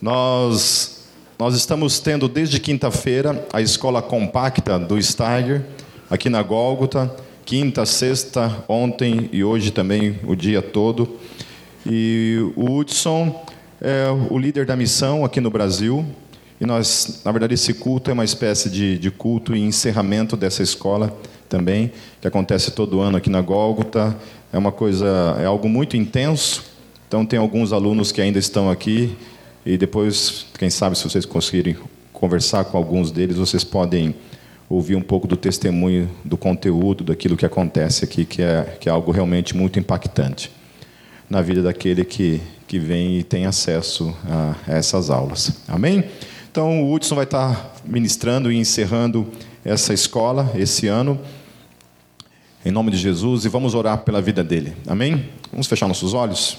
Nós, nós estamos tendo desde quinta-feira a escola compacta do Steiger, aqui na Gólgota, quinta, sexta, ontem e hoje também o dia todo. E o Hudson é o líder da missão aqui no Brasil. E nós, na verdade, esse culto é uma espécie de, de culto e encerramento dessa escola também, que acontece todo ano aqui na Gólgota. É uma coisa, é algo muito intenso. Então tem alguns alunos que ainda estão aqui e depois, quem sabe, se vocês conseguirem conversar com alguns deles, vocês podem ouvir um pouco do testemunho, do conteúdo, daquilo que acontece aqui, que é, que é algo realmente muito impactante na vida daquele que, que vem e tem acesso a, a essas aulas. Amém? Então, o Hudson vai estar ministrando e encerrando essa escola esse ano, em nome de Jesus, e vamos orar pela vida dele. Amém? Vamos fechar nossos olhos?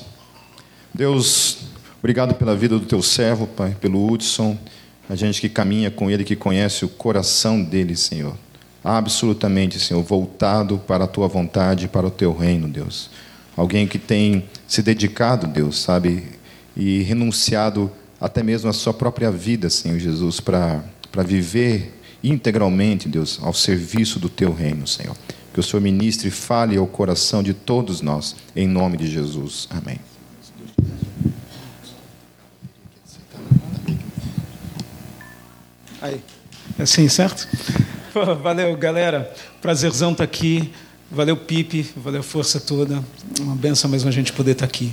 Deus, obrigado pela vida do teu servo, Pai, pelo Hudson, a gente que caminha com ele, que conhece o coração dele, Senhor. Absolutamente, Senhor, voltado para a tua vontade, para o teu reino, Deus. Alguém que tem se dedicado, Deus, sabe, e renunciado até mesmo a sua própria vida, Senhor Jesus, para viver integralmente, Deus, ao serviço do teu reino, Senhor. Que o Senhor ministre e fale ao coração de todos nós, em nome de Jesus. Amém. Aí. É assim, certo? valeu, galera. Prazerzão estar tá aqui. Valeu, Pipe. Valeu, força toda. Uma benção mesmo a gente poder estar tá aqui.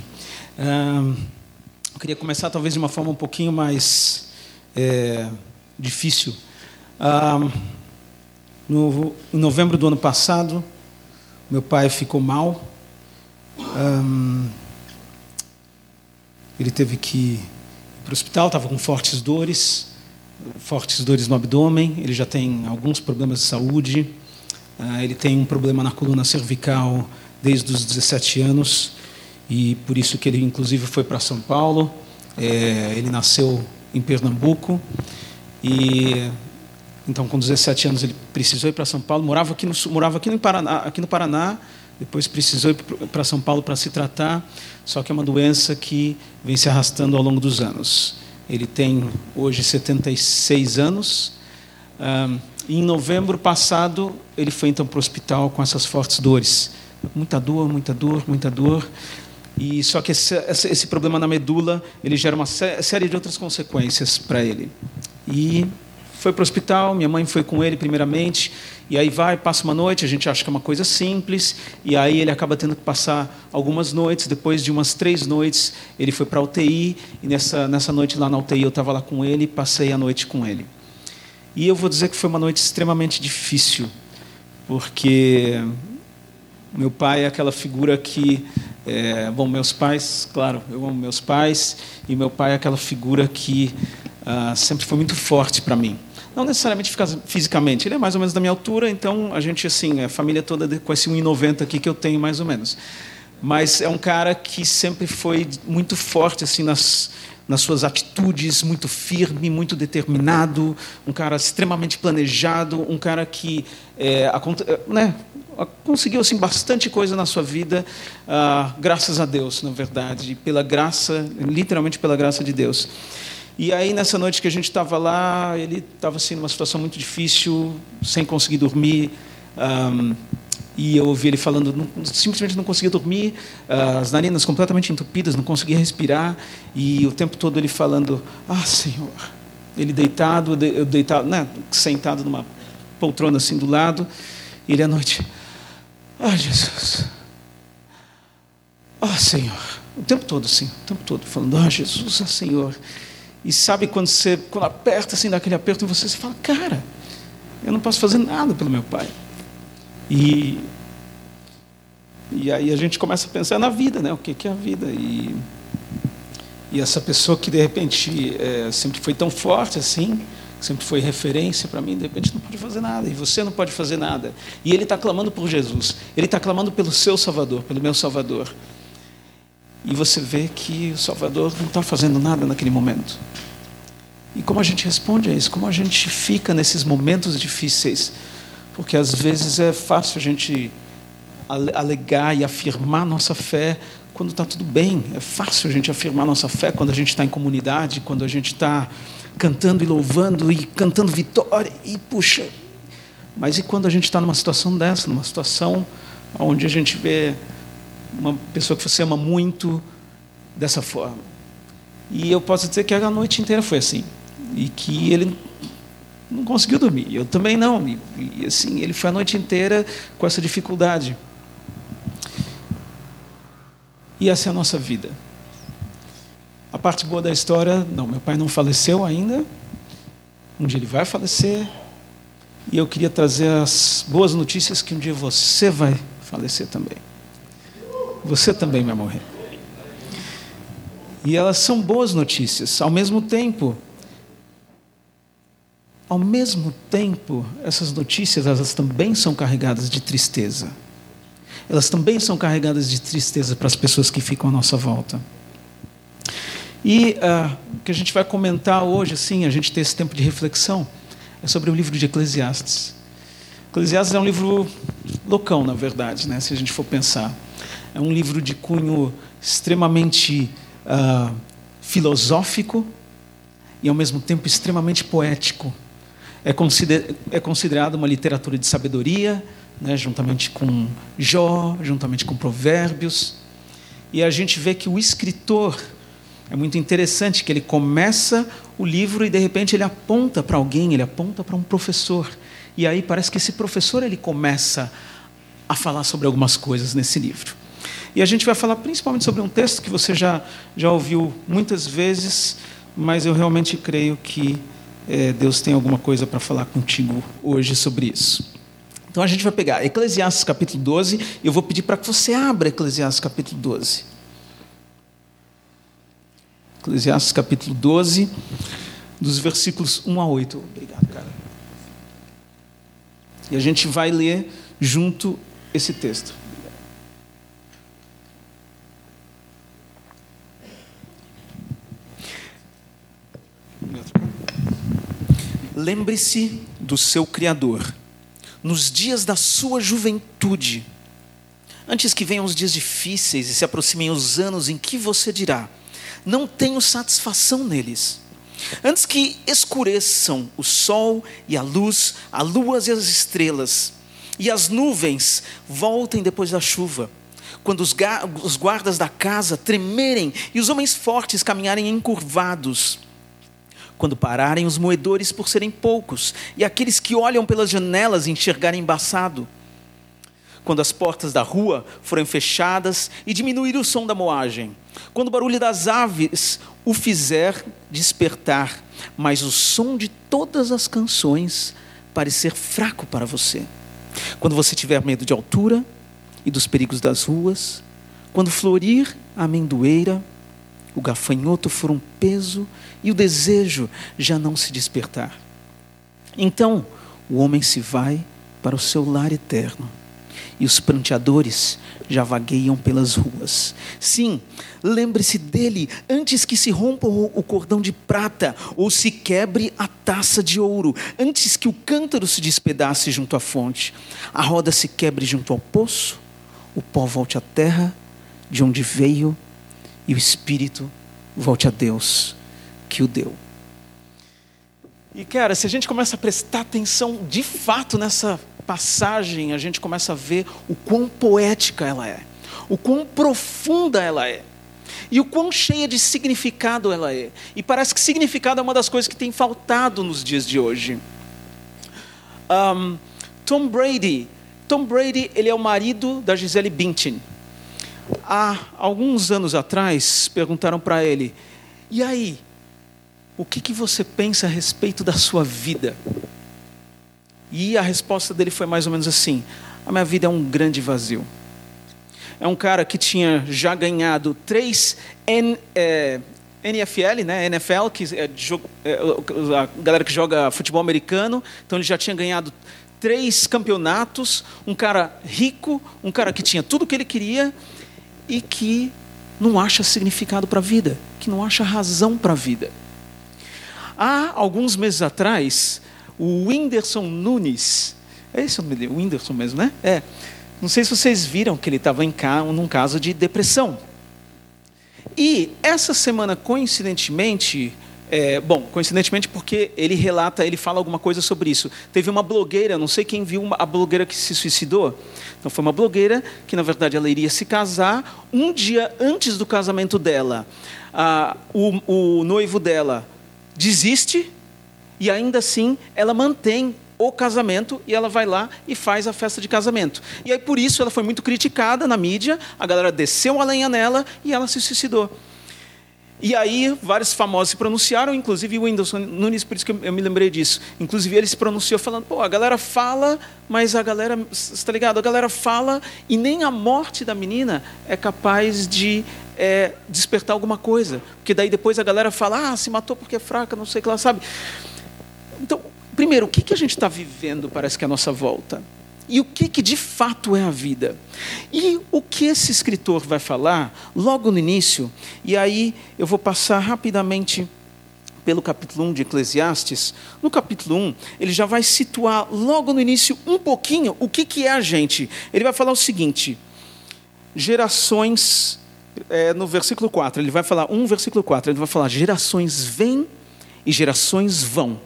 Eu queria começar talvez de uma forma um pouquinho mais é, difícil. No, em novembro do ano passado, meu pai ficou mal. Ele teve que ir para o hospital, estava com fortes dores, fortes dores no abdômen. Ele já tem alguns problemas de saúde. Ah, ele tem um problema na coluna cervical desde os 17 anos e por isso que ele inclusive foi para São Paulo. É, ele nasceu em Pernambuco e então com 17 anos ele precisou ir para São Paulo. Morava aqui no morava aqui no Paraná, aqui no Paraná. Depois precisou ir para São Paulo para se tratar. Só que é uma doença que vem se arrastando ao longo dos anos. Ele tem hoje 76 anos. Em novembro passado, ele foi então para o hospital com essas fortes dores. Muita dor, muita dor, muita dor. E só que esse, esse problema na medula ele gera uma série de outras consequências para ele. E foi para o hospital, minha mãe foi com ele primeiramente, e aí vai, passa uma noite, a gente acha que é uma coisa simples, e aí ele acaba tendo que passar algumas noites, depois de umas três noites, ele foi para a UTI, e nessa, nessa noite lá na UTI eu estava lá com ele, passei a noite com ele. E eu vou dizer que foi uma noite extremamente difícil, porque meu pai é aquela figura que é, bom, meus pais, claro, eu amo meus pais, e meu pai é aquela figura que ah, sempre foi muito forte para mim. Não necessariamente fisicamente, ele é mais ou menos da minha altura, então a gente, assim, a família toda com esse 1,90 aqui que eu tenho, mais ou menos. Mas é um cara que sempre foi muito forte, assim, nas, nas suas atitudes, muito firme, muito determinado, um cara extremamente planejado, um cara que é, né, conseguiu assim bastante coisa na sua vida, ah, graças a Deus, na verdade, pela graça, literalmente pela graça de Deus. E aí nessa noite que a gente estava lá, ele estava assim numa situação muito difícil, sem conseguir dormir. Um, e eu ouvi ele falando, não, simplesmente não conseguia dormir, as narinas completamente entupidas, não conseguia respirar, e o tempo todo ele falando: Ah, Senhor. Ele deitado, eu deitado, né, sentado numa poltrona assim do lado, e ele à noite: ah, Jesus. Ah, Senhor. O tempo todo, assim, o tempo todo, falando, ah, Jesus, ah, Senhor. E sabe quando você, quando aperta assim, daquele aperto você, você fala, cara, eu não posso fazer nada pelo meu pai. E, e aí a gente começa a pensar na vida, né? O que, que é a vida? E, e essa pessoa que de repente é, sempre foi tão forte assim, sempre foi referência para mim, de repente não pode fazer nada, e você não pode fazer nada. E ele está clamando por Jesus, ele está clamando pelo seu Salvador, pelo meu Salvador. E você vê que o Salvador não está fazendo nada naquele momento. E como a gente responde a isso? Como a gente fica nesses momentos difíceis? Porque às vezes é fácil a gente alegar e afirmar nossa fé quando está tudo bem. É fácil a gente afirmar nossa fé quando a gente está em comunidade, quando a gente está cantando e louvando e cantando vitória e puxa. Mas e quando a gente está numa situação dessa, numa situação onde a gente vê uma pessoa que você ama muito dessa forma? E eu posso dizer que a noite inteira foi assim e que ele não conseguiu dormir. Eu também não. E, e assim, ele foi a noite inteira com essa dificuldade. E essa é a nossa vida. A parte boa da história, não, meu pai não faleceu ainda. Um dia ele vai falecer. E eu queria trazer as boas notícias que um dia você vai falecer também. Você também vai morrer. E elas são boas notícias. Ao mesmo tempo, ao mesmo tempo, essas notícias elas também são carregadas de tristeza elas também são carregadas de tristeza para as pessoas que ficam à nossa volta. E uh, o que a gente vai comentar hoje, assim, a gente ter esse tempo de reflexão, é sobre o livro de Eclesiastes. Eclesiastes é um livro loucão, na verdade, né, se a gente for pensar. É um livro de cunho extremamente uh, filosófico e, ao mesmo tempo, extremamente poético. É, consider é considerado uma literatura de sabedoria, né, juntamente com Jó, juntamente com Provérbios. E a gente vê que o escritor é muito interessante que ele começa o livro e de repente ele aponta para alguém, ele aponta para um professor. E aí parece que esse professor ele começa a falar sobre algumas coisas nesse livro. E a gente vai falar principalmente sobre um texto que você já, já ouviu muitas vezes, mas eu realmente creio que é, Deus tem alguma coisa para falar contigo hoje sobre isso. Então a gente vai pegar Eclesiastes capítulo 12, e eu vou pedir para que você abra Eclesiastes capítulo 12. Eclesiastes capítulo 12, dos versículos 1 a 8. Obrigado, cara. E a gente vai ler junto esse texto. Lembre-se do seu Criador nos dias da sua juventude, antes que venham os dias difíceis e se aproximem os anos em que você dirá: Não tenho satisfação neles. Antes que escureçam o sol e a luz, a lua e as estrelas, e as nuvens voltem depois da chuva, quando os, guardas da casa tremerem e os homens fortes caminharem encurvados, quando pararem os moedores por serem poucos, e aqueles que olham pelas janelas enxergarem embaçado. Quando as portas da rua forem fechadas e diminuir o som da moagem. Quando o barulho das aves o fizer despertar, mas o som de todas as canções parecer fraco para você. Quando você tiver medo de altura e dos perigos das ruas, quando florir a amendoeira, o gafanhoto for um peso e o desejo já não se despertar. Então o homem se vai para o seu lar eterno e os pranteadores já vagueiam pelas ruas. Sim, lembre-se dele antes que se rompa o cordão de prata ou se quebre a taça de ouro, antes que o cântaro se despedace junto à fonte, a roda se quebre junto ao poço, o pó volte à terra de onde veio e o espírito volte a Deus que o deu. E cara, se a gente começa a prestar atenção de fato nessa passagem, a gente começa a ver o quão poética ela é, o quão profunda ela é. E o quão cheia de significado ela é. E parece que significado é uma das coisas que tem faltado nos dias de hoje. Um, Tom Brady. Tom Brady, ele é o marido da Gisele Bündchen. Há alguns anos atrás, perguntaram para ele: e aí, o que, que você pensa a respeito da sua vida? E a resposta dele foi mais ou menos assim: a minha vida é um grande vazio. É um cara que tinha já ganhado três N, é, NFL, né? NFL, que é, é, a galera que joga futebol americano, então ele já tinha ganhado três campeonatos, um cara rico, um cara que tinha tudo o que ele queria e que não acha significado para a vida, que não acha razão para a vida. Há alguns meses atrás, o Whindersson Nunes, é esse o nome dele, o Whindersson mesmo, né? É. Não sei se vocês viram que ele estava em num caso de depressão. E essa semana, coincidentemente, é, bom, coincidentemente porque ele relata, ele fala alguma coisa sobre isso. Teve uma blogueira, não sei quem viu uma, a blogueira que se suicidou. Então foi uma blogueira que na verdade ela iria se casar um dia antes do casamento dela. Ah, o, o noivo dela desiste e ainda assim ela mantém o casamento e ela vai lá e faz a festa de casamento. E aí por isso ela foi muito criticada na mídia, a galera desceu a lenha nela e ela se suicidou. E aí, vários famosos se pronunciaram, inclusive o Whindersson Nunes, por isso que eu me lembrei disso. Inclusive, ele se pronunciou falando: pô, a galera fala, mas a galera, está ligado? A galera fala e nem a morte da menina é capaz de é, despertar alguma coisa. Porque daí depois a galera fala: ah, se matou porque é fraca, não sei o que lá, sabe? Então, primeiro, o que, que a gente está vivendo, parece que é a nossa volta? E o que, que de fato é a vida. E o que esse escritor vai falar logo no início, e aí eu vou passar rapidamente pelo capítulo 1 de Eclesiastes. No capítulo 1, ele já vai situar logo no início um pouquinho o que, que é a gente. Ele vai falar o seguinte: gerações, é, no versículo 4, ele vai falar, 1 versículo 4, ele vai falar: gerações vêm e gerações vão,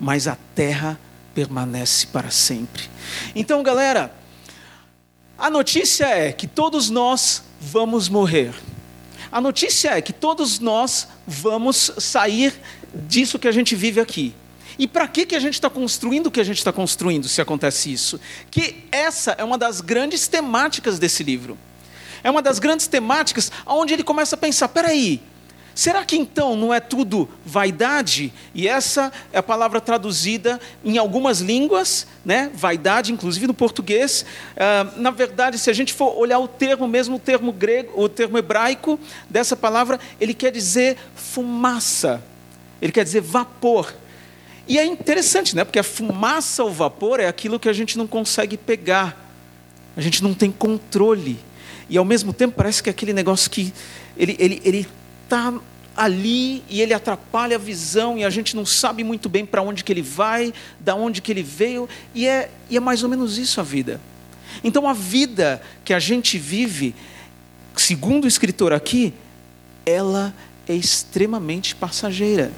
mas a terra permanece para sempre. Então, galera, a notícia é que todos nós vamos morrer. A notícia é que todos nós vamos sair disso que a gente vive aqui. E para que, que a gente está construindo o que a gente está construindo, se acontece isso? Que essa é uma das grandes temáticas desse livro. É uma das grandes temáticas onde ele começa a pensar: peraí, Será que então não é tudo vaidade? E essa é a palavra traduzida em algumas línguas, né? vaidade, inclusive no português. Uh, na verdade, se a gente for olhar o termo, mesmo o termo grego, o termo hebraico dessa palavra, ele quer dizer fumaça, ele quer dizer vapor. E é interessante, né? porque a fumaça ou vapor é aquilo que a gente não consegue pegar, a gente não tem controle. E ao mesmo tempo parece que é aquele negócio que ele, ele, ele está ali e ele atrapalha a visão e a gente não sabe muito bem para onde que ele vai, da onde que ele veio, e é, e é mais ou menos isso a vida. Então a vida que a gente vive, segundo o escritor aqui, ela é extremamente passageira.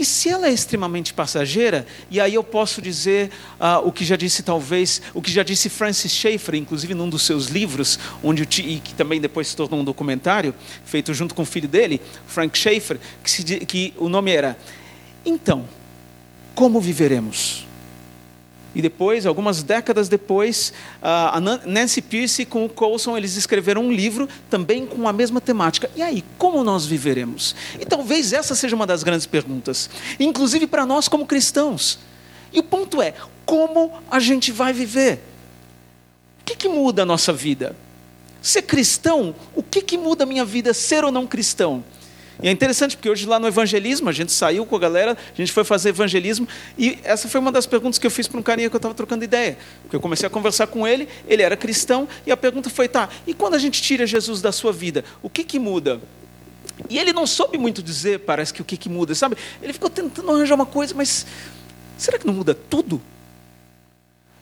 E se ela é extremamente passageira, e aí eu posso dizer uh, o que já disse talvez, o que já disse Francis Schaeffer, inclusive num dos seus livros, onde e que também depois se tornou um documentário feito junto com o filho dele, Frank Schaeffer, que, se, que o nome era Então, como viveremos? E depois, algumas décadas depois, a Nancy Pierce com o Coulson, eles escreveram um livro também com a mesma temática. E aí, como nós viveremos? E talvez essa seja uma das grandes perguntas, inclusive para nós como cristãos. E o ponto é, como a gente vai viver? O que, que muda a nossa vida? Ser cristão, o que, que muda a minha vida ser ou não cristão? E é interessante porque hoje lá no evangelismo, a gente saiu com a galera, a gente foi fazer evangelismo, e essa foi uma das perguntas que eu fiz para um carinha que eu estava trocando ideia. Porque eu comecei a conversar com ele, ele era cristão, e a pergunta foi: tá, e quando a gente tira Jesus da sua vida, o que, que muda? E ele não soube muito dizer, parece que o que, que muda, sabe? Ele ficou tentando arranjar uma coisa, mas será que não muda tudo?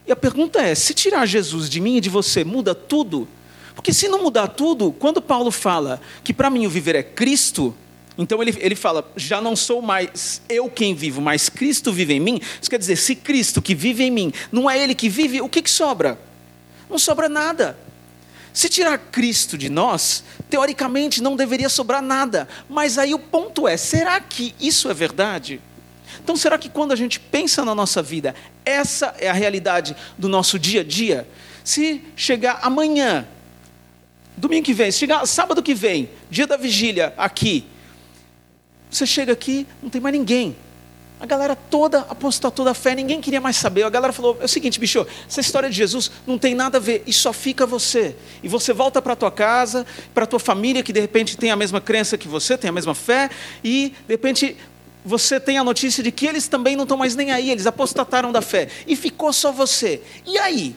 E a pergunta é: se tirar Jesus de mim e de você, muda tudo? Porque se não mudar tudo, quando Paulo fala que para mim o viver é Cristo, então ele, ele fala: já não sou mais eu quem vivo, mas Cristo vive em mim. Isso quer dizer, se Cristo que vive em mim não é Ele que vive, o que, que sobra? Não sobra nada. Se tirar Cristo de nós, teoricamente não deveria sobrar nada. Mas aí o ponto é: será que isso é verdade? Então, será que quando a gente pensa na nossa vida, essa é a realidade do nosso dia a dia? Se chegar amanhã, domingo que vem, se chegar sábado que vem, dia da vigília aqui, você chega aqui, não tem mais ninguém. A galera toda apostatou da fé, ninguém queria mais saber. A galera falou: é o seguinte, bicho, essa história de Jesus não tem nada a ver, e só fica você. E você volta para tua casa, para tua família, que de repente tem a mesma crença que você, tem a mesma fé, e de repente você tem a notícia de que eles também não estão mais nem aí, eles apostataram da fé, e ficou só você. E aí?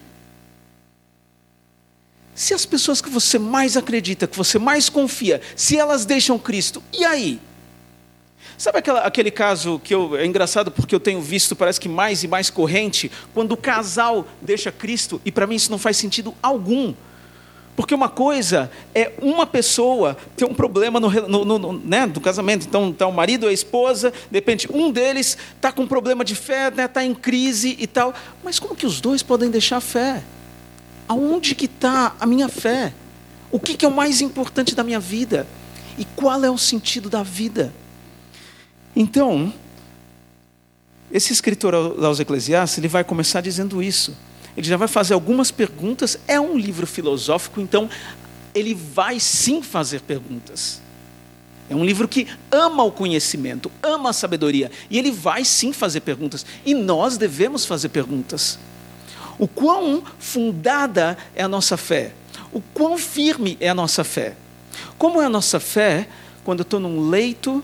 Se as pessoas que você mais acredita, que você mais confia, se elas deixam Cristo, e aí? Sabe aquela, aquele caso que eu, é engraçado porque eu tenho visto, parece que mais e mais corrente, quando o casal deixa Cristo, e para mim isso não faz sentido algum. Porque uma coisa é uma pessoa ter um problema no, no, no, né, do casamento. Então, tá o marido, a esposa, de repente, um deles está com problema de fé, está né, tá em crise e tal. Mas como que os dois podem deixar a fé? Aonde que está a minha fé? O que, que é o mais importante da minha vida? E qual é o sentido da vida? Então, esse escritor aos Eclesiastes, ele vai começar dizendo isso. Ele já vai fazer algumas perguntas. É um livro filosófico, então ele vai sim fazer perguntas. É um livro que ama o conhecimento, ama a sabedoria. E ele vai sim fazer perguntas. E nós devemos fazer perguntas. O quão fundada é a nossa fé? O quão firme é a nossa fé? Como é a nossa fé quando eu estou num leito,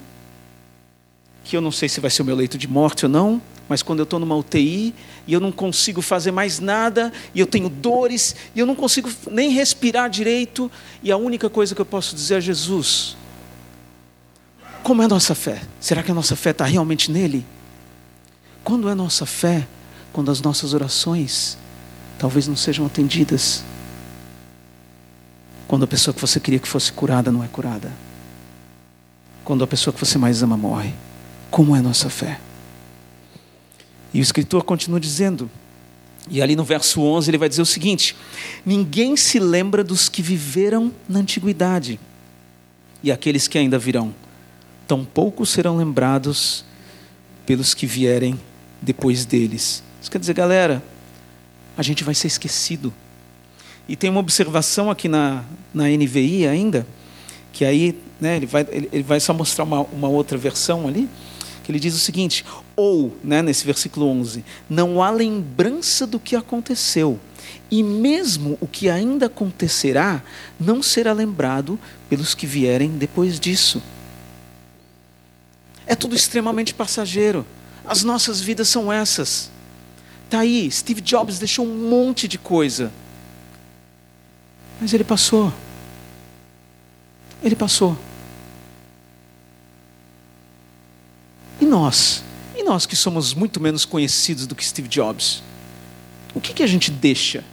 que eu não sei se vai ser o meu leito de morte ou não, mas quando eu estou numa UTI e eu não consigo fazer mais nada, e eu tenho dores, e eu não consigo nem respirar direito, e a única coisa que eu posso dizer é Jesus. Como é a nossa fé? Será que a nossa fé está realmente nele? Quando é a nossa fé? Quando as nossas orações talvez não sejam atendidas. Quando a pessoa que você queria que fosse curada não é curada. Quando a pessoa que você mais ama morre. Como é a nossa fé? E o escritor continua dizendo, e ali no verso 11 ele vai dizer o seguinte: Ninguém se lembra dos que viveram na antiguidade e aqueles que ainda virão, tampouco serão lembrados pelos que vierem depois deles. Isso quer dizer, galera, a gente vai ser esquecido. E tem uma observação aqui na, na NVI ainda, que aí né, ele, vai, ele, ele vai só mostrar uma, uma outra versão ali que ele diz o seguinte: ou, né, nesse versículo 11, não há lembrança do que aconteceu, e mesmo o que ainda acontecerá não será lembrado pelos que vierem depois disso. É tudo extremamente passageiro. As nossas vidas são essas. Tá aí, Steve Jobs deixou um monte de coisa. Mas ele passou. Ele passou. E nós? E nós que somos muito menos conhecidos do que Steve Jobs? O que, que a gente deixa?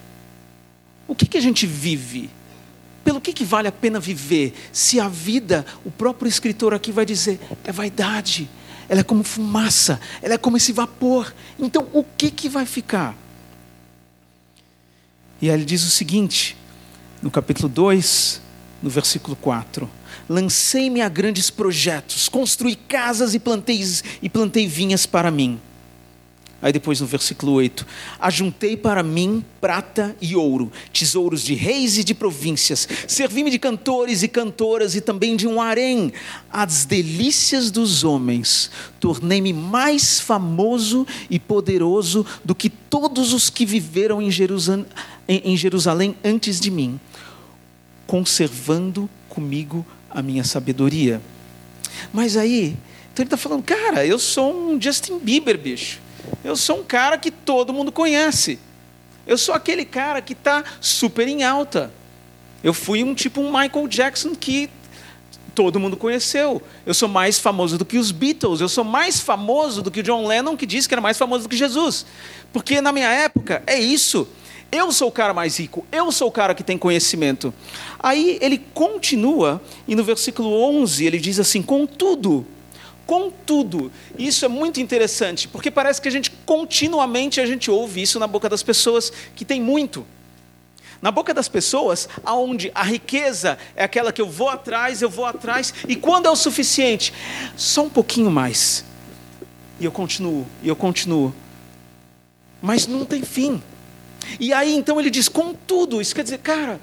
O que, que a gente vive? Pelo que, que vale a pena viver? Se a vida, o próprio escritor aqui vai dizer, é vaidade, ela é como fumaça, ela é como esse vapor. Então, o que, que vai ficar? E aí ele diz o seguinte, no capítulo 2, no versículo 4: Lancei-me a grandes projetos, construí casas e plantei, e plantei vinhas para mim. Aí depois no versículo 8: Ajuntei para mim prata e ouro, tesouros de reis e de províncias, servi-me de cantores e cantoras e também de um harém. As delícias dos homens, tornei-me mais famoso e poderoso do que todos os que viveram em Jerusalém, em Jerusalém antes de mim, conservando comigo a minha sabedoria. Mas aí, então ele está falando, cara, eu sou um Justin Bieber, bicho. Eu sou um cara que todo mundo conhece. Eu sou aquele cara que está super em alta. Eu fui um tipo um Michael Jackson que todo mundo conheceu. Eu sou mais famoso do que os Beatles. Eu sou mais famoso do que o John Lennon, que disse que era mais famoso do que Jesus. Porque na minha época é isso. Eu sou o cara mais rico, eu sou o cara que tem conhecimento. Aí ele continua, e no versículo 11 ele diz assim: Contudo, contudo, isso é muito interessante, porque parece que a gente continuamente a gente ouve isso na boca das pessoas que tem muito. Na boca das pessoas, aonde a riqueza é aquela que eu vou atrás, eu vou atrás, e quando é o suficiente, só um pouquinho mais. E eu continuo, e eu continuo. Mas não tem fim. E aí então ele diz: contudo, isso quer dizer, cara,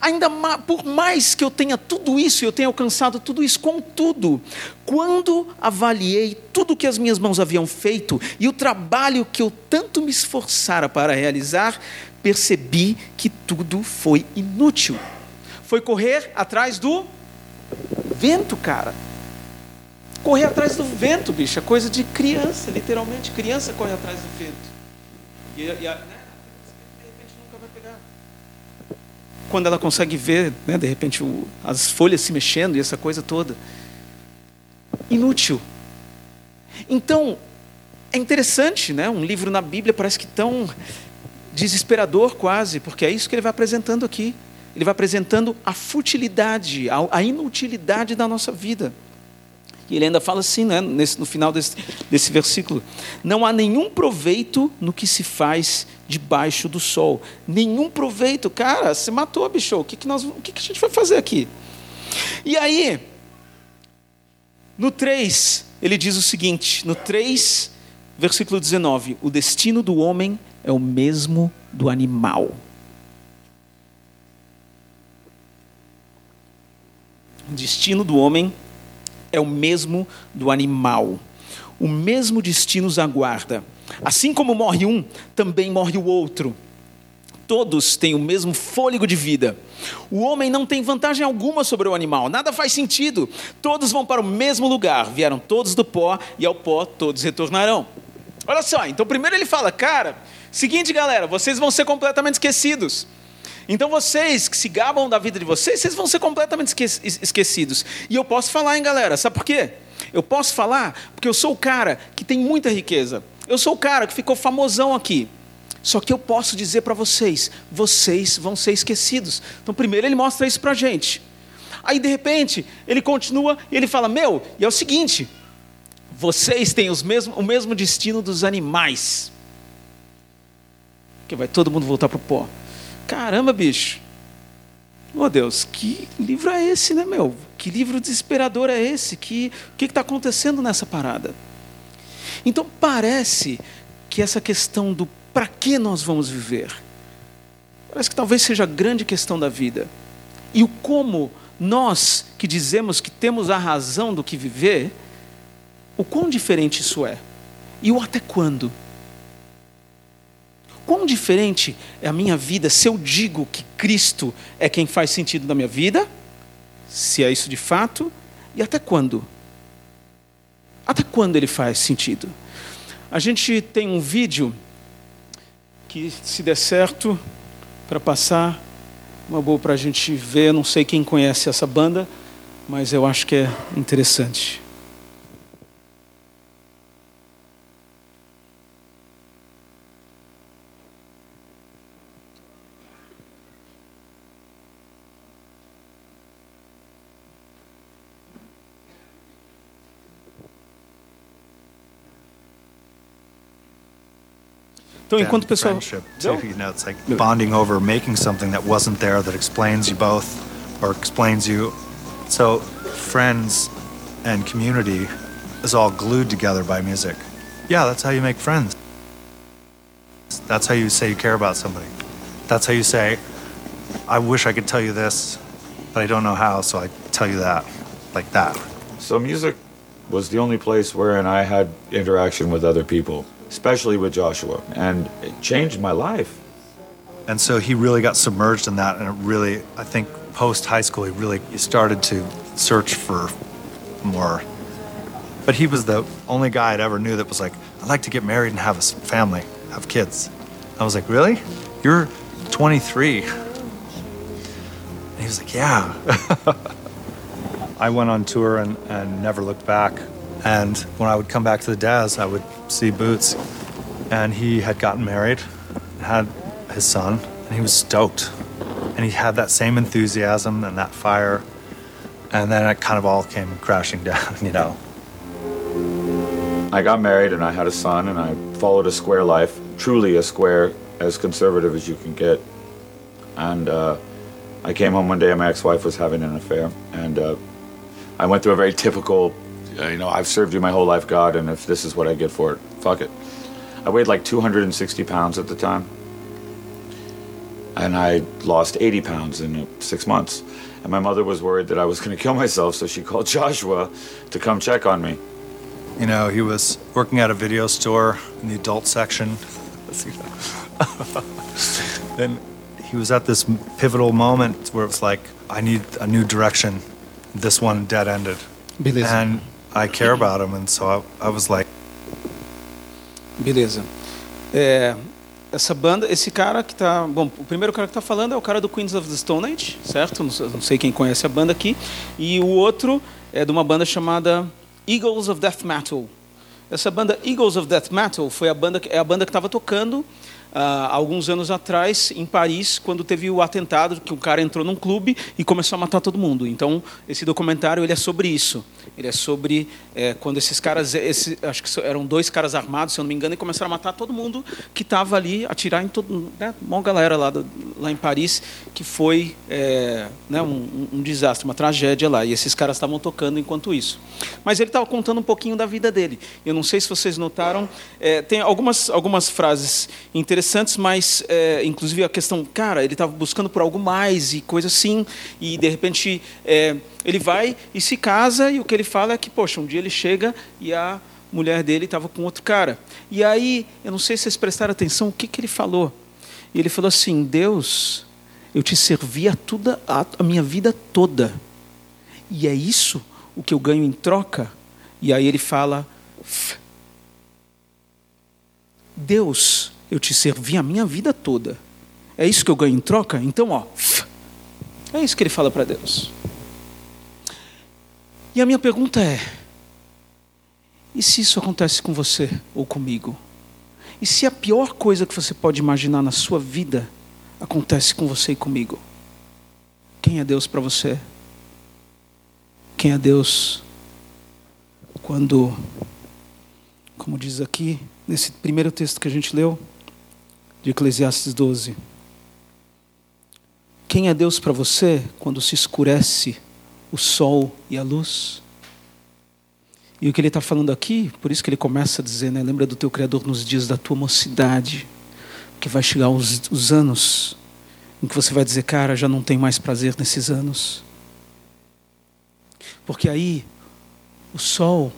ainda mais, por mais que eu tenha tudo isso, eu tenha alcançado tudo isso, contudo, quando avaliei tudo que as minhas mãos haviam feito e o trabalho que eu tanto me esforçara para realizar, percebi que tudo foi inútil. Foi correr atrás do vento, cara. Correr atrás do vento, bicho, é coisa de criança, literalmente, criança corre atrás do vento. E, e a, né, de repente nunca vai pegar. Quando ela consegue ver, né, de repente, o, as folhas se mexendo e essa coisa toda. Inútil. Então, é interessante, né? Um livro na Bíblia parece que tão desesperador quase, porque é isso que ele vai apresentando aqui. Ele vai apresentando a futilidade, a inutilidade da nossa vida. E ele ainda fala assim, né, nesse, no final desse, desse versículo: Não há nenhum proveito no que se faz debaixo do sol. Nenhum proveito. Cara, você matou, bicho. O que, que, nós, o que, que a gente vai fazer aqui? E aí, no 3, ele diz o seguinte: no 3, versículo 19: O destino do homem é o mesmo do animal. O destino do homem o mesmo do animal. O mesmo destino os aguarda. Assim como morre um, também morre o outro. Todos têm o mesmo fôlego de vida. O homem não tem vantagem alguma sobre o animal, nada faz sentido. Todos vão para o mesmo lugar, vieram todos do pó e ao pó todos retornarão. Olha só, então primeiro ele fala, cara, seguinte galera, vocês vão ser completamente esquecidos. Então vocês que se gabam da vida de vocês, vocês vão ser completamente esquecidos. E eu posso falar, hein, galera? Sabe por quê? Eu posso falar porque eu sou o cara que tem muita riqueza. Eu sou o cara que ficou famosão aqui. Só que eu posso dizer para vocês, vocês vão ser esquecidos. Então, primeiro ele mostra isso para a gente. Aí, de repente, ele continua e ele fala: Meu, e é o seguinte, vocês têm os mesmo, o mesmo destino dos animais. Que vai todo mundo voltar para o pó. Caramba, bicho. Oh Deus, que livro é esse, né, meu? Que livro desesperador é esse? Que, o que está acontecendo nessa parada? Então parece que essa questão do para que nós vamos viver, parece que talvez seja a grande questão da vida. E o como nós que dizemos que temos a razão do que viver, o quão diferente isso é. E o até quando. Quão diferente é a minha vida se eu digo que Cristo é quem faz sentido na minha vida? Se é isso de fato? E até quando? Até quando ele faz sentido? A gente tem um vídeo que, se der certo, para passar, uma boa para a gente ver. Não sei quem conhece essa banda, mas eu acho que é interessante. Então, enquanto o pessoal. Too, you know, it's like bonding over making something that wasn't there that explains you both or explains you. So, friends and community is all glued together by music. Yeah, that's how you make friends. That's how you say you care about somebody. That's how you say, I wish I could tell you this, but I don't know how, so I tell you that. Like that. So, music was the only place wherein I had interaction with other people especially with Joshua, and it changed my life. And so he really got submerged in that, and it really, I think, post high school, he really started to search for more. But he was the only guy I'd ever knew that was like, I'd like to get married and have a family, have kids. I was like, really? You're 23. And he was like, yeah. I went on tour and, and never looked back. And when I would come back to the Daz, I would see Boots, and he had gotten married, had his son, and he was stoked. And he had that same enthusiasm and that fire. And then it kind of all came crashing down, you know. I got married and I had a son, and I followed a square life, truly a square, as conservative as you can get. And uh, I came home one day and my ex wife was having an affair. And uh, I went through a very typical Uh, you know, I've served you my whole life, God, and if this is what I get for it, fuck it. I weighed like 260 pounds at the time. And I lost 80 pounds in six months. And my mother was worried that I was going to kill myself, so she called Joshua to come check on me. You know, he was working at a video store in the adult section. then he was at this pivotal moment where it was like, I need a new direction. This one dead ended. And I care about him, and so I, I was like. Beleza. É, essa banda, esse cara que tá, bom, o primeiro cara que tá falando é o cara do Queens of the Stone Age, certo? Não, não sei quem conhece a banda aqui. E o outro é de uma banda chamada Eagles of Death Metal. Essa banda Eagles of Death Metal foi a banda é a banda que estava tocando há alguns anos atrás, em Paris, quando teve o atentado, que um cara entrou num clube e começou a matar todo mundo. Então, esse documentário ele é sobre isso. Ele é sobre é, quando esses caras, esse, acho que eram dois caras armados, se eu não me engano, e começaram a matar todo mundo que estava ali, atirar em todo, né, uma galera lá, do, lá em Paris, que foi é, né, um, um, desastre, uma tragédia lá. E esses caras estavam tocando enquanto isso. Mas ele estava contando um pouquinho da vida dele. Eu não sei se vocês notaram, é, tem algumas algumas frases interessantes, mas é, inclusive a questão, cara, ele estava buscando por algo mais e coisa assim, e de repente é, ele vai e se casa, e o que ele fala é que, poxa, um dia ele chega e a mulher dele estava com outro cara. E aí, eu não sei se vocês prestaram atenção, o que, que ele falou? E ele falou assim: Deus, eu te servi a, toda, a, a minha vida toda, e é isso o que eu ganho em troca? E aí ele fala: Deus, eu te servi a minha vida toda. É isso que eu ganho em troca? Então, ó, é isso que ele fala para Deus. E a minha pergunta é: e se isso acontece com você ou comigo? E se a pior coisa que você pode imaginar na sua vida acontece com você e comigo? Quem é Deus para você? Quem é Deus quando, como diz aqui, nesse primeiro texto que a gente leu, de Eclesiastes 12? Quem é Deus para você quando se escurece o sol e a luz. E o que ele está falando aqui, por isso que ele começa a dizer, né, lembra do teu Criador nos dias da tua mocidade, que vai chegar os, os anos em que você vai dizer, cara, já não tem mais prazer nesses anos. Porque aí o sol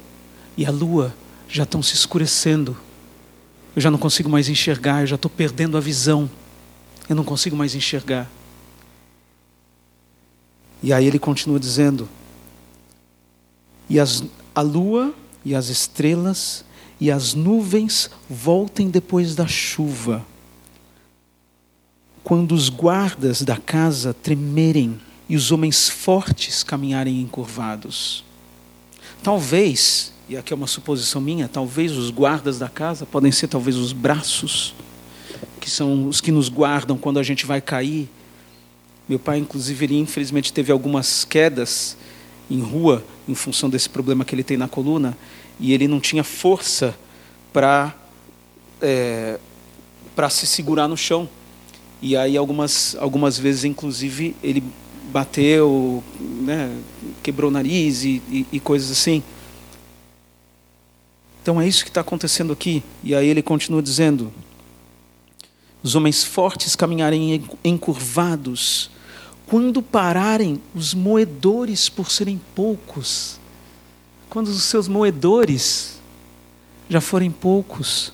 e a lua já estão se escurecendo. Eu já não consigo mais enxergar, eu já estou perdendo a visão. Eu não consigo mais enxergar. E aí ele continua dizendo: E as, a lua e as estrelas e as nuvens voltem depois da chuva. Quando os guardas da casa tremerem e os homens fortes caminharem encurvados. Talvez, e aqui é uma suposição minha, talvez os guardas da casa podem ser talvez os braços, que são os que nos guardam quando a gente vai cair meu pai, inclusive, ele infelizmente teve algumas quedas em rua em função desse problema que ele tem na coluna e ele não tinha força para é, para se segurar no chão. E aí algumas algumas vezes, inclusive, ele bateu, né, quebrou o nariz e, e, e coisas assim. Então é isso que está acontecendo aqui. E aí ele continua dizendo: os homens fortes caminharem encurvados quando pararem os moedores por serem poucos, quando os seus moedores já forem poucos.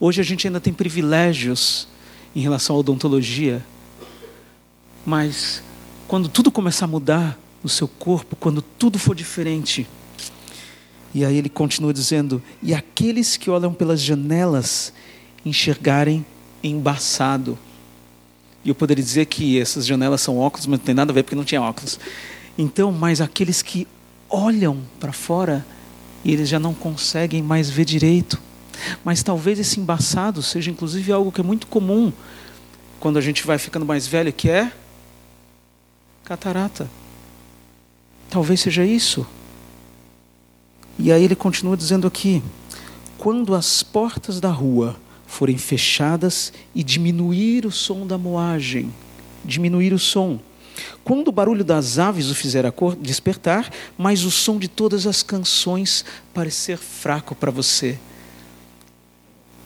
Hoje a gente ainda tem privilégios em relação à odontologia, mas quando tudo começar a mudar no seu corpo, quando tudo for diferente, e aí ele continua dizendo: e aqueles que olham pelas janelas enxergarem embaçado. E eu poderia dizer que essas janelas são óculos, mas não tem nada a ver porque não tinha óculos. Então, mas aqueles que olham para fora eles já não conseguem mais ver direito. Mas talvez esse embaçado seja inclusive algo que é muito comum quando a gente vai ficando mais velho, que é catarata. Talvez seja isso. E aí ele continua dizendo aqui: quando as portas da rua forem fechadas e diminuir o som da moagem, diminuir o som. Quando o barulho das aves o fizer despertar, mas o som de todas as canções parecer fraco para você.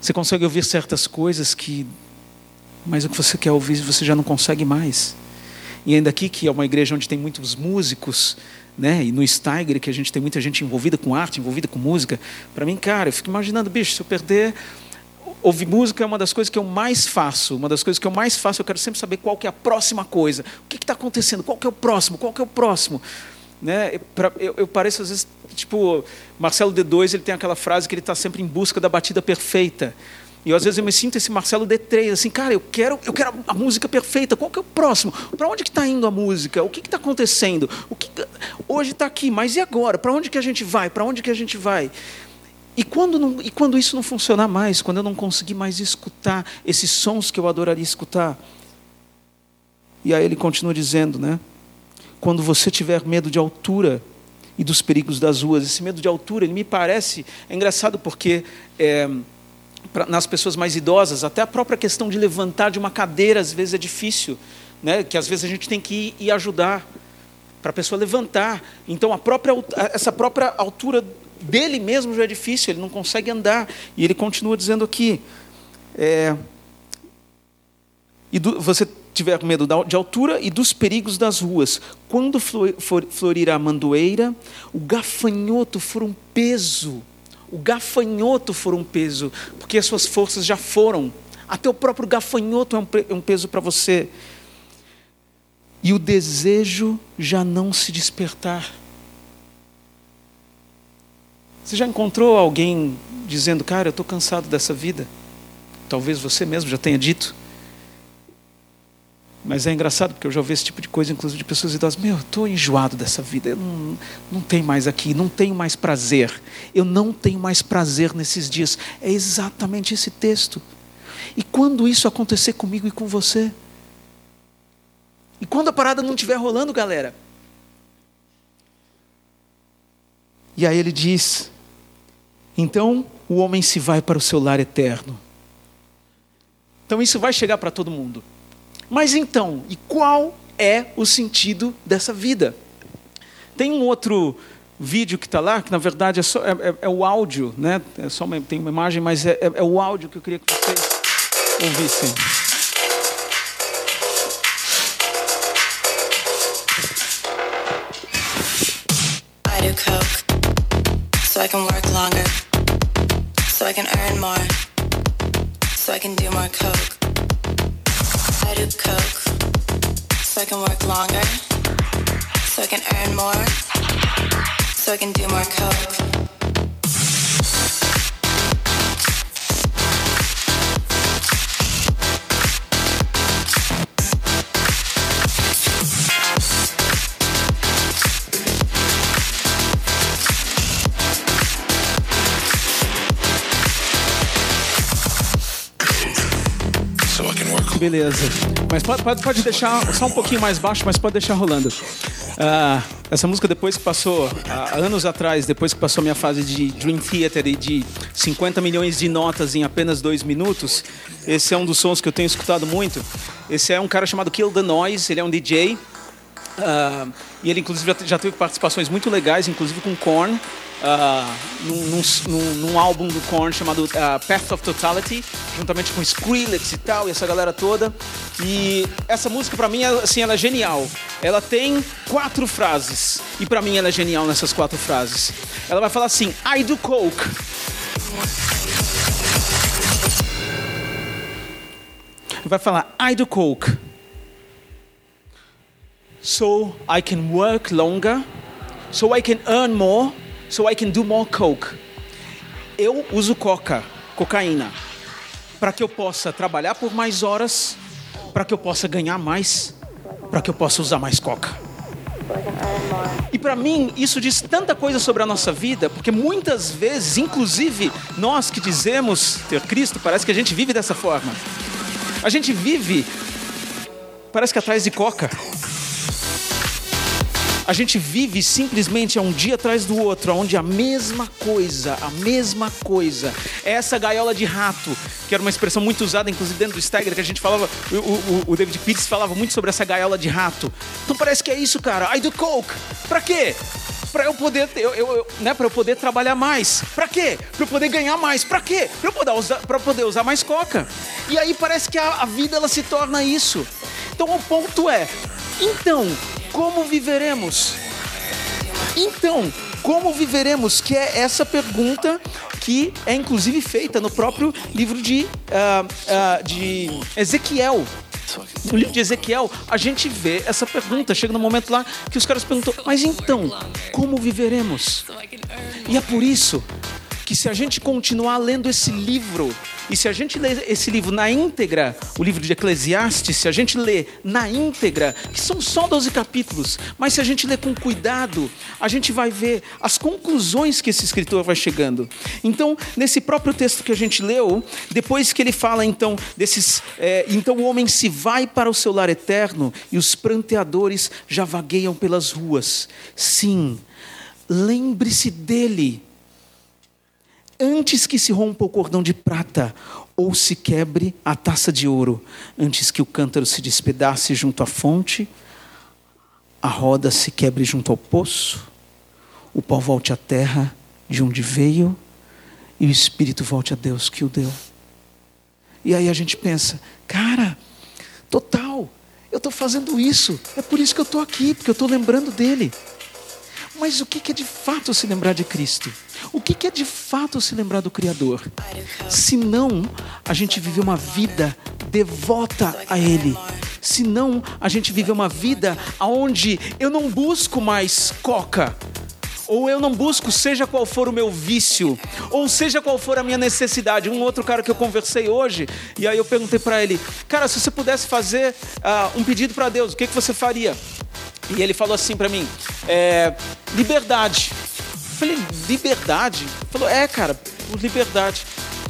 Você consegue ouvir certas coisas que, mas o que você quer ouvir você já não consegue mais. E ainda aqui que é uma igreja onde tem muitos músicos, né? E no Steiger que a gente tem muita gente envolvida com arte, envolvida com música. Para mim, cara, eu fico imaginando, bicho, se eu perder ouvir música é uma das coisas que eu mais faço. Uma das coisas que eu mais faço, eu quero sempre saber qual que é a próxima coisa. O que está acontecendo? Qual que é o próximo? Qual que é o próximo? Né? Eu, eu, pareço às vezes, tipo, Marcelo D2, ele tem aquela frase que ele está sempre em busca da batida perfeita. E eu, às vezes eu me sinto esse Marcelo D3, assim, cara, eu quero, eu quero a música perfeita. Qual que é o próximo? Para onde que está indo a música? O que está acontecendo? O que hoje está aqui, mas e agora? Para onde que a gente vai? Para onde que a gente vai? E quando, não, e quando isso não funcionar mais, quando eu não conseguir mais escutar esses sons que eu adoraria escutar? E aí ele continua dizendo, né? Quando você tiver medo de altura e dos perigos das ruas, esse medo de altura, ele me parece é engraçado porque é, pra, nas pessoas mais idosas, até a própria questão de levantar de uma cadeira às vezes é difícil, né? Que às vezes a gente tem que ir e ajudar para a pessoa levantar. Então a própria essa própria altura dele mesmo já é difícil, ele não consegue andar. E ele continua dizendo aqui: é, e do, você tiver medo de altura e dos perigos das ruas, quando florir a mandoeira, o gafanhoto for um peso, o gafanhoto for um peso, porque as suas forças já foram, até o próprio gafanhoto é um peso para você, e o desejo já não se despertar. Você já encontrou alguém dizendo, cara, eu estou cansado dessa vida? Talvez você mesmo já tenha dito. Mas é engraçado porque eu já ouvi esse tipo de coisa, inclusive de pessoas idosas. Meu, eu estou enjoado dessa vida, eu não, não tenho mais aqui, não tenho mais prazer. Eu não tenho mais prazer nesses dias. É exatamente esse texto. E quando isso acontecer comigo e com você? E quando a parada não estiver rolando, galera? E aí ele diz: então o homem se vai para o seu lar eterno. Então isso vai chegar para todo mundo. Mas então, e qual é o sentido dessa vida? Tem um outro vídeo que está lá, que na verdade é, só, é, é, é, o áudio, né? É só uma, tem uma imagem, mas é, é, é o áudio que eu queria que vocês ouvissem. Coke so I can work longer. so I can earn more, so I can do more coke. So I can work longer, so I can earn more, so I can do more coke. Beleza. Mas pode, pode, pode deixar só um pouquinho mais baixo, mas pode deixar rolando. Uh, essa música, depois que passou, uh, anos atrás, depois que passou minha fase de Dream Theater e de 50 milhões de notas em apenas dois minutos, esse é um dos sons que eu tenho escutado muito. Esse é um cara chamado Kill the Noise, ele é um DJ. Uh, e ele, inclusive, já, teve participações muito legais, inclusive com Korn uh, num, num, num, álbum do Korn chamado uh, Path of Totality, juntamente com Skrillex e tal, e essa galera toda. E essa música para mim, assim, ela é genial. Ela tem quatro frases, e para mim ela é genial nessas quatro frases. Ela vai falar assim: I do coke. Vai falar I do coke. So I can work longer, so I can earn more so I can do more coke. Eu uso coca, cocaína, para que eu possa trabalhar por mais horas, para que eu possa ganhar mais, para que eu possa usar mais coca. E para mim, isso diz tanta coisa sobre a nossa vida, porque muitas vezes, inclusive nós que dizemos ter Cristo, parece que a gente vive dessa forma. A gente vive, parece que atrás de coca. A gente vive simplesmente um dia atrás do outro, onde a mesma coisa, a mesma coisa. É essa gaiola de rato, que era uma expressão muito usada, inclusive dentro do Stagger, que a gente falava, o, o, o David Pitts falava muito sobre essa gaiola de rato. Então parece que é isso, cara. I do coke. Pra quê? para eu poder eu, eu, né, para eu poder trabalhar mais. Para quê? Para eu poder ganhar mais. Para quê? Para eu poder usar para poder usar mais coca. E aí parece que a, a vida ela se torna isso. Então o ponto é, então como viveremos? Então, como viveremos? Que é essa pergunta que é inclusive feita no próprio livro de, uh, uh, de Ezequiel. No livro de Ezequiel, a gente vê essa pergunta. Chega no momento lá que os caras perguntam: Mas então, como viveremos? E é por isso que, se a gente continuar lendo esse livro E se a gente lê esse livro na íntegra, o livro de Eclesiastes, se a gente lê na íntegra, que são só 12 capítulos, mas se a gente lê com cuidado, a gente vai ver as conclusões que esse escritor vai chegando. Então, nesse próprio texto que a gente leu, depois que ele fala então desses. É, então o homem se vai para o seu lar eterno e os pranteadores já vagueiam pelas ruas. Sim, lembre-se dele antes que se rompa o cordão de prata ou se quebre a taça de ouro, antes que o cântaro se despedace junto à fonte, a roda se quebre junto ao poço, o pó volte à terra de onde veio e o espírito volte a Deus que o deu. E aí a gente pensa, cara, total, eu estou fazendo isso, é por isso que eu estou aqui, porque eu estou lembrando dele. Mas o que é de fato se lembrar de Cristo? O que é de fato se lembrar do Criador? Se não, a gente vive uma vida devota a Ele. Se não, a gente vive uma vida onde eu não busco mais coca, ou eu não busco, seja qual for o meu vício, ou seja qual for a minha necessidade. Um outro cara que eu conversei hoje, e aí eu perguntei para ele, cara, se você pudesse fazer uh, um pedido para Deus, o que, que você faria? E ele falou assim para mim: é, liberdade. Falei, liberdade? Falou, é, cara, liberdade.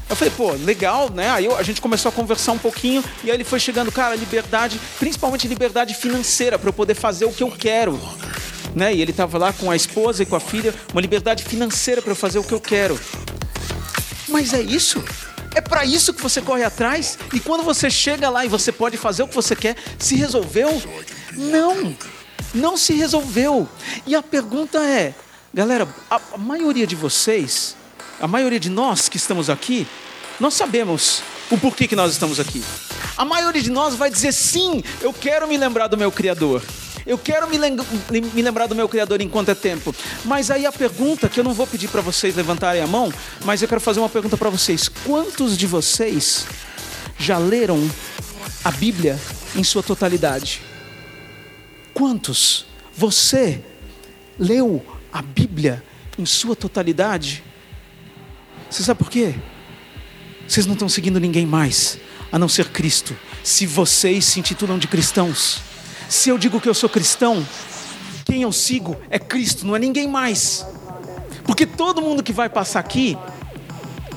Eu falei, pô, legal, né? Aí a gente começou a conversar um pouquinho e aí ele foi chegando, cara, liberdade, principalmente liberdade financeira, para eu poder fazer o que eu quero. Né? E ele estava lá com a esposa e com a filha, uma liberdade financeira para eu fazer o que eu quero. Mas é isso? É para isso que você corre atrás? E quando você chega lá e você pode fazer o que você quer, se resolveu? Não não se resolveu. E a pergunta é, galera, a, a maioria de vocês, a maioria de nós que estamos aqui, nós sabemos o porquê que nós estamos aqui. A maioria de nós vai dizer sim, eu quero me lembrar do meu Criador. Eu quero me, me, lembrar do meu Criador enquanto é tempo. Mas aí a pergunta que eu não vou pedir para vocês levantarem a mão, mas eu quero fazer uma pergunta para vocês: quantos de vocês já leram a Bíblia em sua totalidade? Quantos você leu a Bíblia em sua totalidade? Você sabe por quê? Vocês não estão seguindo ninguém mais, a não ser Cristo. Se vocês se intitulam de cristãos, se eu digo que eu sou cristão, quem eu sigo é Cristo, não é ninguém mais. Porque todo mundo que vai passar aqui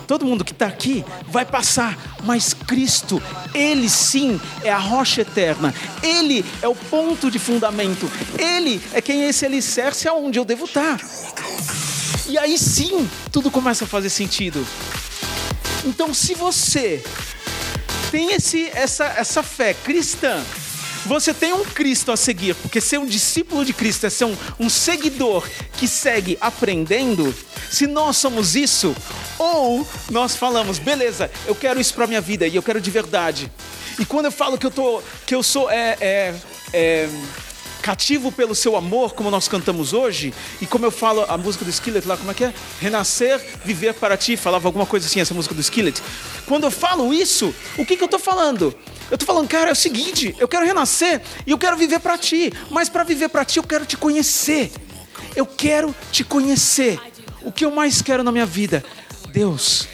todo mundo que está aqui vai passar, mas Cristo, Ele sim é a rocha eterna, Ele é o ponto de fundamento, Ele é quem é esse alicerce aonde eu devo estar. E aí sim, tudo começa a fazer sentido. Então, se você tem esse, essa, essa fé cristã, você tem um Cristo a seguir, porque ser um discípulo de Cristo é ser um, um seguidor que segue aprendendo. Se nós somos isso, ou nós falamos, beleza, eu quero isso para minha vida e eu quero de verdade. E quando eu falo que eu tô, que eu sou é, é, é cativo pelo seu amor, como nós cantamos hoje, e como eu falo a música do Skillet lá, como é que é? Renascer, viver para ti, falava alguma coisa assim, essa música do Skillet. Quando eu falo isso, o que, que eu estou falando? Eu estou falando, cara, é o seguinte, eu quero renascer e eu quero viver para ti, mas para viver para ti eu quero te conhecer. Eu quero te conhecer. O que eu mais quero na minha vida, Deus,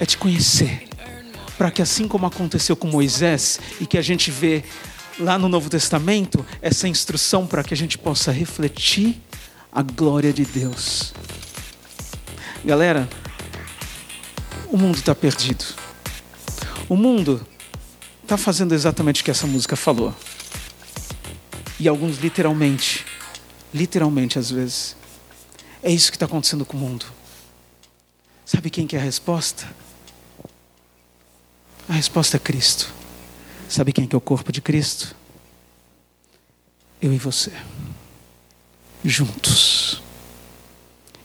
é te conhecer. Para que assim como aconteceu com Moisés e que a gente vê lá no Novo Testamento essa instrução para que a gente possa refletir a glória de Deus. Galera, o mundo está perdido. O mundo está fazendo exatamente o que essa música falou. E alguns literalmente, literalmente às vezes. É isso que está acontecendo com o mundo. Sabe quem que é a resposta? A resposta é Cristo. Sabe quem que é o corpo de Cristo? Eu e você. Juntos.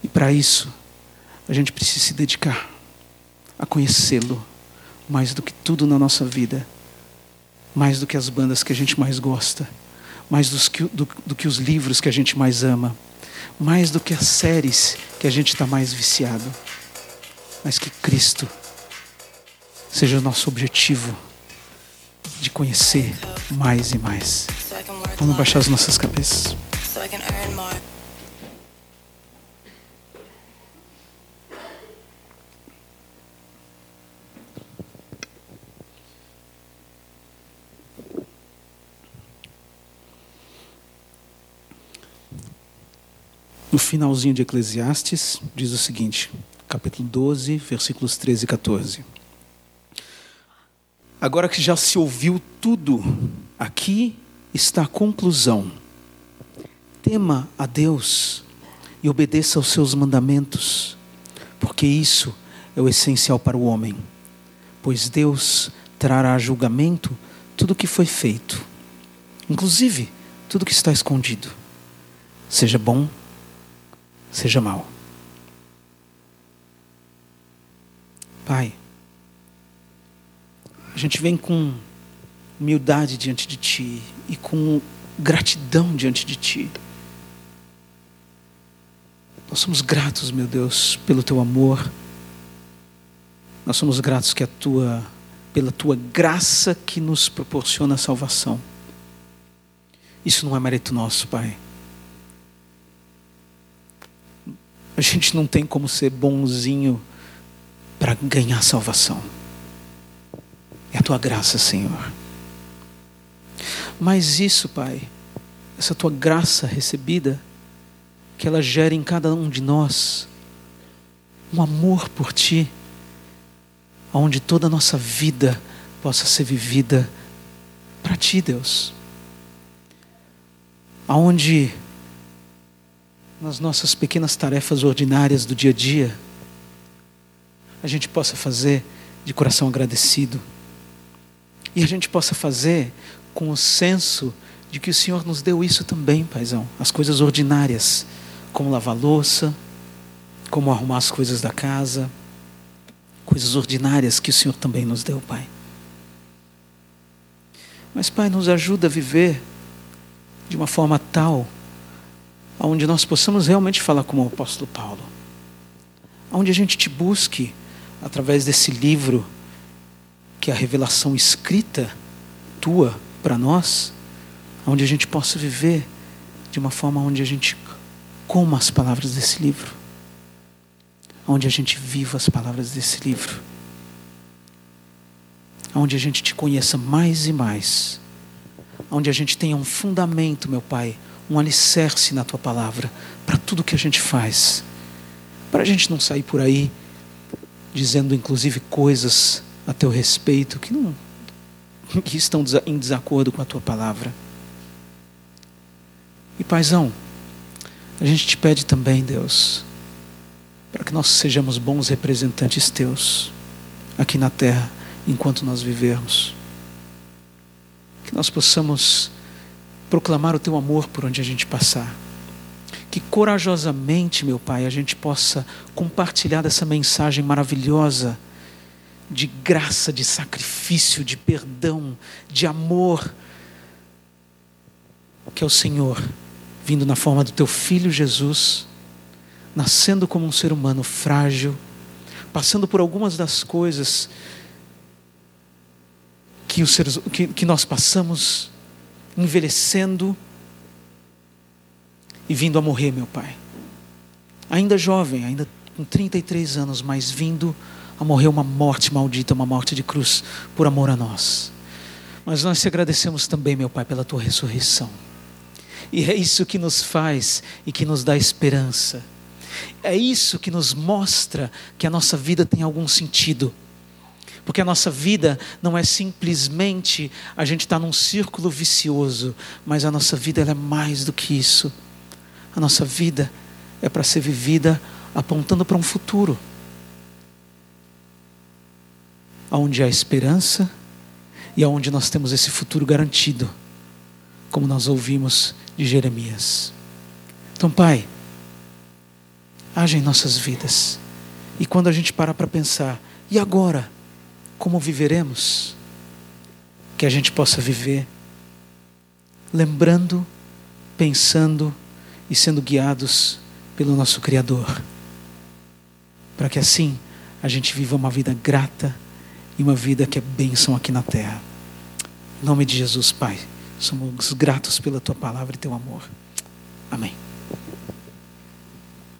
E para isso, a gente precisa se dedicar a conhecê-lo mais do que tudo na nossa vida, mais do que as bandas que a gente mais gosta, mais que, do, do que os livros que a gente mais ama, mais do que as séries que a gente está mais viciado, mas que Cristo seja o nosso objetivo de conhecer mais e mais. Vamos baixar as nossas cabeças. No finalzinho de Eclesiastes, diz o seguinte: capítulo 12, versículos 13 e 14. Agora que já se ouviu tudo, aqui está a conclusão. Tema a Deus e obedeça aos seus mandamentos, porque isso é o essencial para o homem. Pois Deus trará a julgamento tudo o que foi feito, inclusive tudo que está escondido, seja bom, seja mal. Pai, a gente vem com humildade diante de Ti e com gratidão diante de Ti. Nós somos gratos, meu Deus, pelo Teu amor. Nós somos gratos que a Tua, pela Tua graça que nos proporciona a salvação. Isso não é mérito nosso, Pai. A gente não tem como ser bonzinho para ganhar salvação. É a tua graça, Senhor. Mas isso, Pai, essa tua graça recebida, que ela gere em cada um de nós um amor por Ti, onde toda a nossa vida possa ser vivida para Ti, Deus. Aonde nas nossas pequenas tarefas ordinárias do dia a dia, a gente possa fazer de coração agradecido. E a gente possa fazer com o senso de que o Senhor nos deu isso também, paizão. As coisas ordinárias, como lavar louça, como arrumar as coisas da casa, coisas ordinárias que o Senhor também nos deu, Pai. Mas, Pai, nos ajuda a viver de uma forma tal onde nós possamos realmente falar como o apóstolo Paulo, onde a gente te busque através desse livro, que é a revelação escrita tua para nós, onde a gente possa viver de uma forma onde a gente coma as palavras desse livro, onde a gente viva as palavras desse livro, onde a gente te conheça mais e mais, onde a gente tenha um fundamento, meu Pai, um alicerce na tua palavra para tudo que a gente faz. Para a gente não sair por aí dizendo inclusive coisas a teu respeito que não que estão em desacordo com a tua palavra. E paizão, a gente te pede também, Deus, para que nós sejamos bons representantes teus aqui na terra enquanto nós vivermos. Que nós possamos proclamar o teu amor por onde a gente passar. Que corajosamente, meu Pai, a gente possa compartilhar dessa mensagem maravilhosa de graça, de sacrifício, de perdão, de amor, que é o Senhor, vindo na forma do teu filho Jesus, nascendo como um ser humano frágil, passando por algumas das coisas que, os seres, que, que nós passamos envelhecendo e vindo a morrer, meu Pai. Ainda jovem, ainda com 33 anos, mas vindo a morrer uma morte maldita, uma morte de cruz, por amor a nós. Mas nós te agradecemos também, meu Pai, pela tua ressurreição. E é isso que nos faz e que nos dá esperança. É isso que nos mostra que a nossa vida tem algum sentido porque a nossa vida não é simplesmente a gente estar tá num círculo vicioso, mas a nossa vida é mais do que isso. A nossa vida é para ser vivida apontando para um futuro. Onde há esperança e aonde nós temos esse futuro garantido, como nós ouvimos de Jeremias. Então, Pai, age em nossas vidas. E quando a gente parar para pensar, e agora? como viveremos, que a gente possa viver lembrando, pensando e sendo guiados pelo nosso Criador, para que assim a gente viva uma vida grata e uma vida que é bênção aqui na terra. Em nome de Jesus, Pai, somos gratos pela tua palavra e teu amor. Amém.